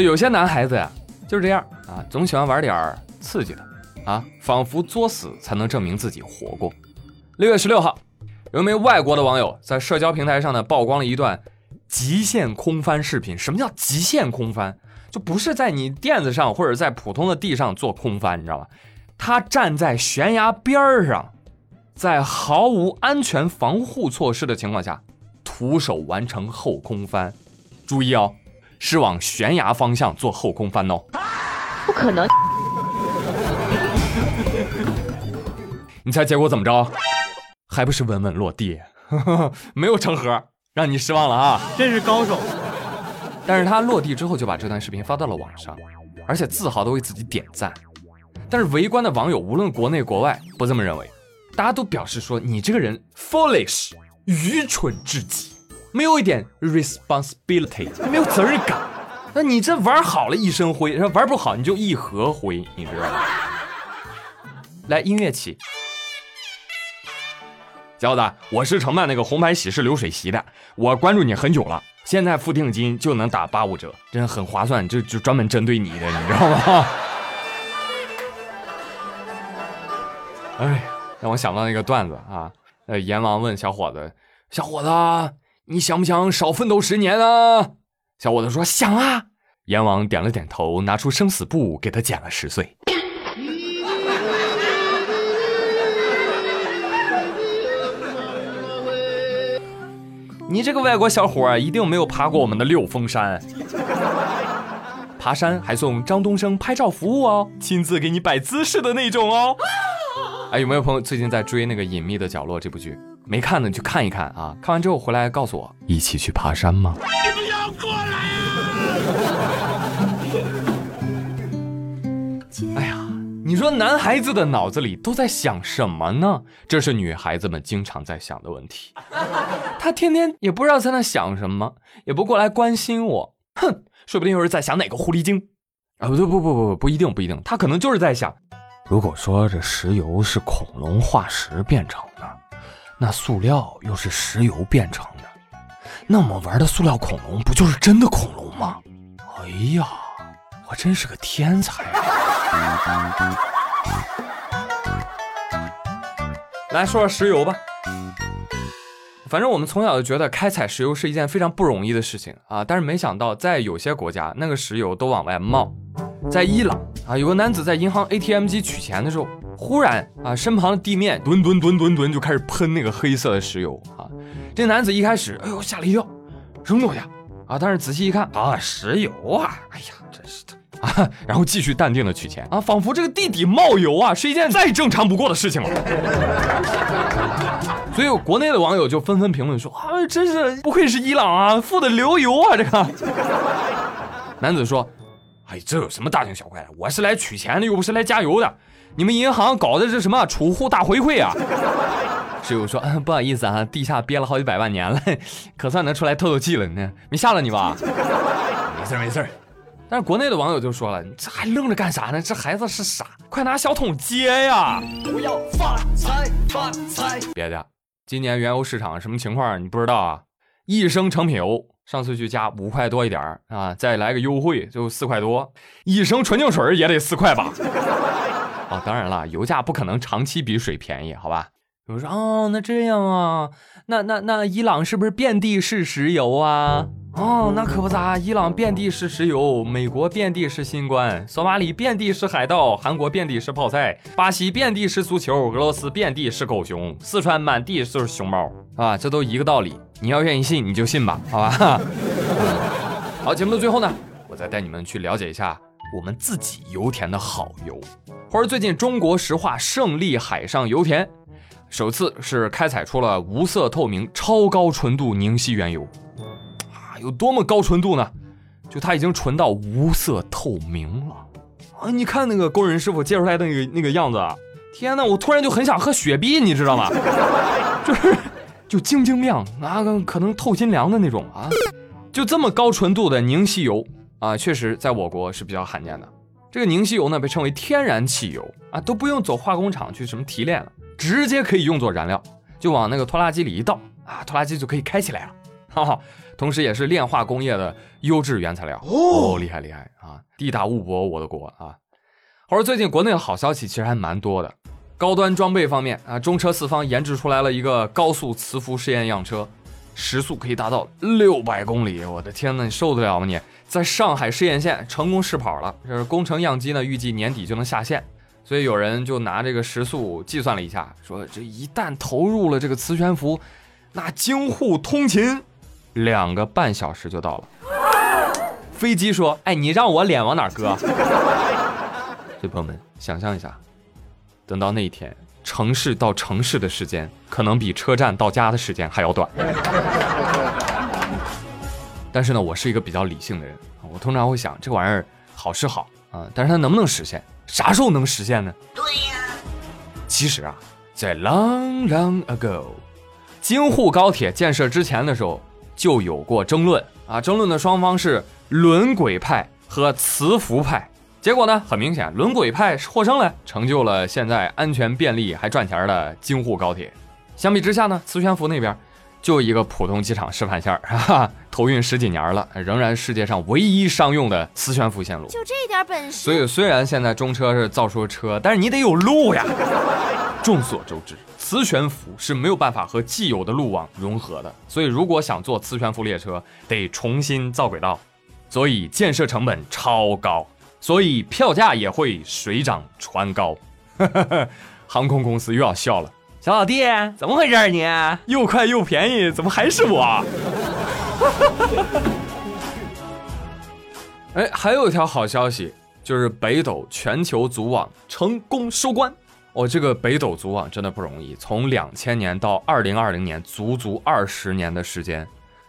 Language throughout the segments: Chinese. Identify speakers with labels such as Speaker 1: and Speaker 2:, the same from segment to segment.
Speaker 1: 有些男孩子呀，就是这样啊，总喜欢玩点刺激的啊，仿佛作死才能证明自己活过。六月十六号，有一名外国的网友在社交平台上呢曝光了一段极限空翻视频。什么叫极限空翻？就不是在你垫子上或者在普通的地上做空翻，你知道吧？他站在悬崖边上，在毫无安全防护措施的情况下，徒手完成后空翻。注意哦。是往悬崖方向做后空翻哦，
Speaker 2: 不可能！
Speaker 1: 你猜结果怎么着？还不是稳稳落地，没有成盒，让你失望了啊！
Speaker 3: 真是高手。
Speaker 1: 但是他落地之后就把这段视频发到了网上，而且自豪的为自己点赞。但是围观的网友无论国内国外不这么认为，大家都表示说你这个人 foolish，愚蠢至极。没有一点 responsibility，没有责任感。那你这玩好了一身灰，玩不好你就一盒灰，你知道吗？来，音乐起。小伙子，我是承办那个红牌喜事流水席的，我关注你很久了，现在付定金就能打八五折，真的很划算，就就专门针对你的，你知道吗？哎，让我想到那个段子啊，呃，阎王问小伙子，小伙子。你想不想少奋斗十年啊？小伙子说想啊。阎王点了点头，拿出生死簿给他减了十岁。你这个外国小伙一定没有爬过我们的六峰山。爬山还送张东升拍照服务哦，亲自给你摆姿势的那种哦。哎，有没有朋友最近在追那个《隐秘的角落》这部剧？没看的去看一看啊！看完之后回来告诉我，一起去爬山吗？你不要过来啊！哎呀，你说男孩子的脑子里都在想什么呢？这是女孩子们经常在想的问题。他天天也不知道在那想什么，也不过来关心我。哼，说不定又是在想哪个狐狸精啊！不对不不不不不一定不一定，他可能就是在想，如果说这石油是恐龙化石变成的。那塑料又是石油变成的，那我们玩的塑料恐龙不就是真的恐龙吗？哎呀，我真是个天才！来说说石油吧，反正我们从小就觉得开采石油是一件非常不容易的事情啊，但是没想到在有些国家，那个石油都往外冒。在伊朗啊，有个男子在银行 ATM 机取钱的时候。忽然啊，身旁的地面吨吨吨吨吨就开始喷那个黑色的石油啊！这男子一开始，哎呦吓了一跳，扔过去啊！但是仔细一看啊，石油啊！哎呀，真是的啊！然后继续淡定的取钱啊，仿佛这个地底冒油啊是一件再正常不过的事情了。所以国内的网友就纷纷评论说啊，真是不愧是伊朗啊，富的流油啊！这个男子说，哎，这有什么大惊小怪的？我是来取钱的，又不是来加油的。你们银行搞的是什么储户大回馈啊？室友说：“嗯，不好意思啊，地下憋了好几百万年了，可算能出来透透气了呢。没吓了你吧？没事没事。但是国内的网友就说了：这还愣着干啥呢？这孩子是傻，快拿小桶接呀！我要发财发财！别的，今年原油市场什么情况你不知道啊？一升成品油上次去加五块多一点啊，再来个优惠就四块多，一升纯净水也得四块吧？啊，当然了，油价不可能长期比水便宜，好吧？有人说，哦，那这样啊，那那那伊朗是不是遍地是石油啊？哦，那可不咋，伊朗遍地是石油，美国遍地是新冠，索马里遍地是海盗，韩国遍地是泡菜，巴西遍地是足球，俄罗斯遍地是狗熊，四川满地是熊猫，啊，这都一个道理。你要愿意信，你就信吧，好吧？好，节目的最后呢，我再带你们去了解一下。我们自己油田的好油，或者最近中国石化胜利海上油田首次是开采出了无色透明超高纯度宁烯原油啊，有多么高纯度呢？就它已经纯到无色透明了啊！你看那个工人师傅接出来的那个那个样子啊，天哪！我突然就很想喝雪碧，你知道吗？就是就晶晶亮啊，可能透心凉的那种啊！就这么高纯度的宁烯油。啊，确实，在我国是比较罕见的。这个宁烯油呢，被称为天然汽油啊，都不用走化工厂去什么提炼了，直接可以用作燃料，就往那个拖拉机里一倒啊，拖拉机就可以开起来了。哈哈，同时也是炼化工业的优质原材料。哦，厉害厉害啊！地大物博，我的国啊！话说最近国内的好消息其实还蛮多的。高端装备方面啊，中车四方研制出来了一个高速磁浮试验样车，时速可以达到六百公里。我的天呐，你受得了吗？你在上海试验线成功试跑了，这是工程样机呢，预计年底就能下线。所以有人就拿这个时速计算了一下，说这一旦投入了这个磁悬浮，那京沪通勤两个半小时就到了。飞机说：“哎，你让我脸往哪搁？” 所以朋友们，想象一下，等到那一天，城市到城市的时间可能比车站到家的时间还要短。但是呢，我是一个比较理性的人，我通常会想，这玩意儿好是好啊，但是它能不能实现？啥时候能实现呢？对呀，其实啊，在 long long ago，京沪高铁建设之前的时候就有过争论啊，争论的双方是轮轨派和磁浮派。结果呢，很明显，轮轨派获胜了，成就了现在安全便利还赚钱的京沪高铁。相比之下呢，磁悬浮那边。就一个普通机场示范线儿，哈哈，投运十几年了，仍然世界上唯一商用的磁悬浮线路。
Speaker 2: 就这点本事。
Speaker 1: 所以虽然现在中车是造出车，但是你得有路呀。众所周知，磁悬浮是没有办法和既有的路网融合的，所以如果想做磁悬浮列车，得重新造轨道，所以建设成本超高，所以票价也会水涨船高。航空公司又要笑了。小老弟，怎么回事你又快又便宜，怎么还是我？哎，还有一条好消息，就是北斗全球组网成功收官。哦，这个北斗组网真的不容易，从两千年到二零二零年，足足二十年的时间，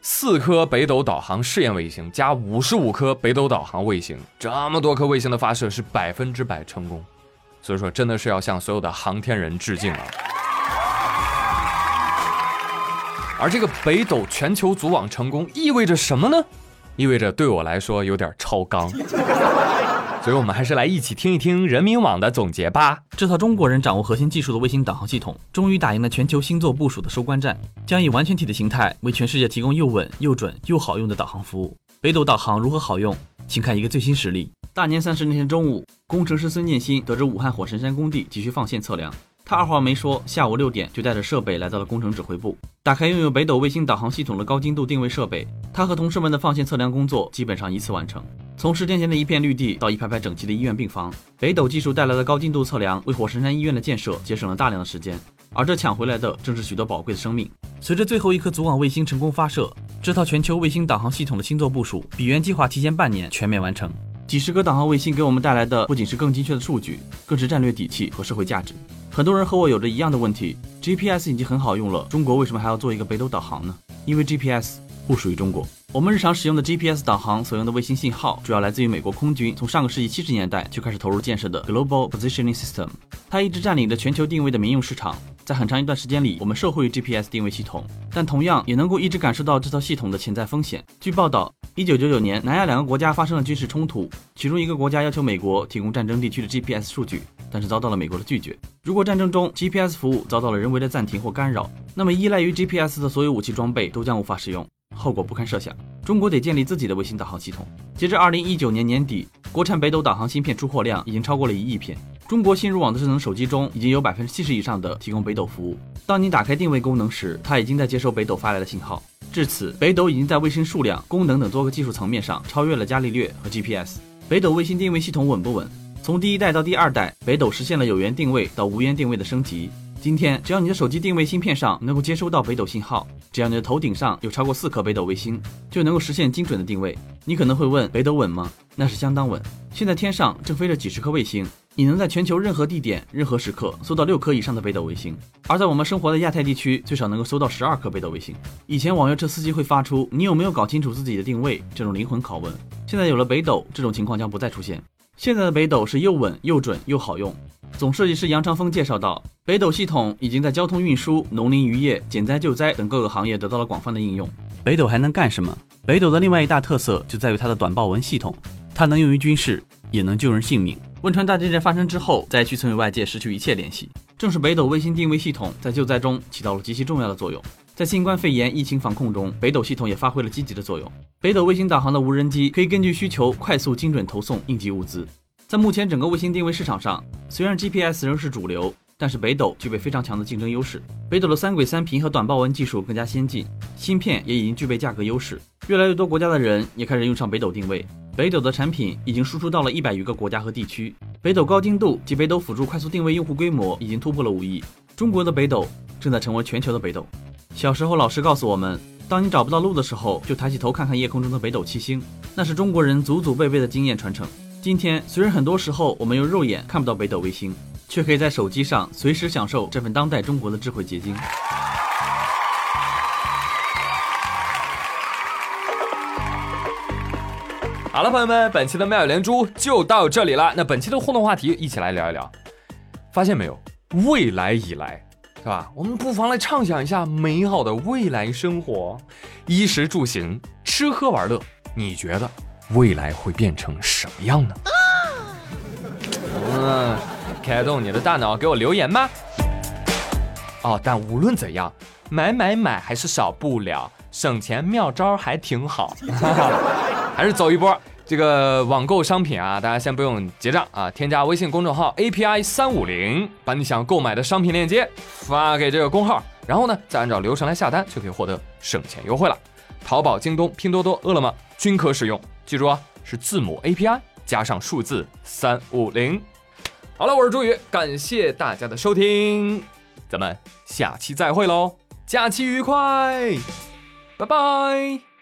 Speaker 1: 四颗北斗导航试验卫星加五十五颗北斗导航卫星，这么多颗卫星的发射是百分之百成功，所以说真的是要向所有的航天人致敬啊！而这个北斗全球组网成功意味着什么呢？意味着对我来说有点超纲，所以我们还是来一起听一听人民网的总结吧。
Speaker 3: 这套中国人掌握核心技术的卫星导航系统，终于打赢了全球星座部署的收官战，将以完全体的形态为全世界提供又稳又准又好用的导航服务。北斗导航如何好用？请看一个最新实例。大年三十那天中午，工程师孙建新得知武汉火神山工地急需放线测量。他二话没说，下午六点就带着设备来到了工程指挥部，打开拥有北斗卫星导航系统的高精度定位设备。他和同事们的放线测量工作基本上一次完成。从十天前的一片绿地到一排排整齐的医院病房，北斗技术带来的高精度测量为火神山医院的建设节省了大量的时间，而这抢回来的正是许多宝贵的生命。随着最后一颗组网卫星成功发射，这套全球卫星导航系统的星座部署比原计划提前半年全面完成。几十颗导航卫星给我们带来的不仅是更精确的数据，更是战略底气和社会价值。很多人和我有着一样的问题：GPS 已经很好用了，中国为什么还要做一个北斗导航呢？因为 GPS 不属于中国。我们日常使用的 GPS 导航所用的卫星信号，主要来自于美国空军从上个世纪七十年代就开始投入建设的 Global Positioning System，它一直占领着全球定位的民用市场。在很长一段时间里，我们受惠于 GPS 定位系统，但同样也能够一直感受到这套系统的潜在风险。据报道，一九九九年，南亚两个国家发生了军事冲突，其中一个国家要求美国提供战争地区的 GPS 数据。但是遭到了美国的拒绝。如果战争中 GPS 服务遭到了人为的暂停或干扰，那么依赖于 GPS 的所有武器装备都将无法使用，后果不堪设想。中国得建立自己的卫星导航系统。截至二零一九年年底，国产北斗导航芯片出货量已经超过了一亿片。中国新入网的智能手机中已经有百分之七十以上的提供北斗服务。当你打开定位功能时，它已经在接收北斗发来的信号。至此，北斗已经在卫星数量、功能等多个技术层面上超越了伽利略和 GPS。北斗卫星定位系统稳不稳？从第一代到第二代，北斗实现了有源定位到无源定位的升级。今天，只要你的手机定位芯片上能够接收到北斗信号，只要你的头顶上有超过四颗北斗卫星，就能够实现精准的定位。你可能会问，北斗稳吗？那是相当稳。现在天上正飞着几十颗卫星，你能在全球任何地点、任何时刻搜到六颗以上的北斗卫星。而在我们生活的亚太地区，最少能够搜到十二颗北斗卫星。以前网约车司机会发出“你有没有搞清楚自己的定位”这种灵魂拷问，现在有了北斗，这种情况将不再出现。现在的北斗是又稳又准又好用。总设计师杨长峰介绍道，北斗系统已经在交通运输、农林渔业、减灾救灾等各个行业得到了广泛的应用。北斗还能干什么？北斗的另外一大特色就在于它的短报文系统，它能用于军事，也能救人性命。汶川大地震发生之后，灾区曾与外界失去一切联系，正是北斗卫星定位系统在救灾中起到了极其重要的作用。在新冠肺炎疫情防控中，北斗系统也发挥了积极的作用。北斗卫星导航的无人机可以根据需求快速精准投送应急物资。在目前整个卫星定位市场上，虽然 GPS 仍是主流，但是北斗具备非常强的竞争优势。北斗的三轨三频和短报文技术更加先进，芯片也已经具备价格优势。越来越多国家的人也开始用上北斗定位。北斗的产品已经输出到了一百余个国家和地区。北斗高精度及北斗辅助快速定位用户规模已经突破了五亿。中国的北斗正在成为全球的北斗。小时候，老师告诉我们，当你找不到路的时候，就抬起头看看夜空中的北斗七星，那是中国人祖祖辈辈的经验传承。今天，虽然很多时候我们用肉眼看不到北斗卫星，却可以在手机上随时享受这份当代中国的智慧结晶。
Speaker 1: 好了，朋友们，本期的妙语连珠就到这里了。那本期的互动话题，一起来聊一聊。发现没有，未来已来。是吧？我们不妨来畅想一下美好的未来生活，衣食住行、吃喝玩乐，你觉得未来会变成什么样呢？嗯，开动你的大脑，给我留言吧。哦，但无论怎样，买买买还是少不了，省钱妙招还挺好，还是走一波。这个网购商品啊，大家先不用结账啊，添加微信公众号 API 三五零，把你想购买的商品链接发给这个公号，然后呢，再按照流程来下单，就可以获得省钱优惠了。淘宝、京东、拼多多、饿了么均可使用，记住啊，是字母 API 加上数字三五零。好了，我是朱宇，感谢大家的收听，咱们下期再会喽，假期愉快，拜拜。